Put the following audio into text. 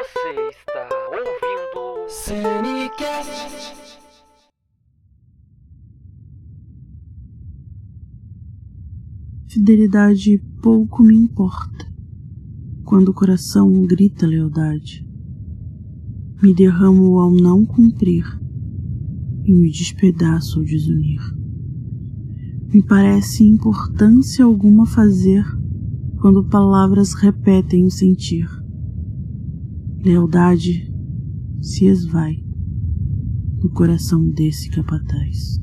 Você está ouvindo Cinecast. Fidelidade pouco me importa quando o coração grita lealdade. Me derramo ao não cumprir e me despedaço ao desunir. Me parece importância alguma fazer quando palavras repetem o sentir. Lealdade se esvai no coração desse capataz.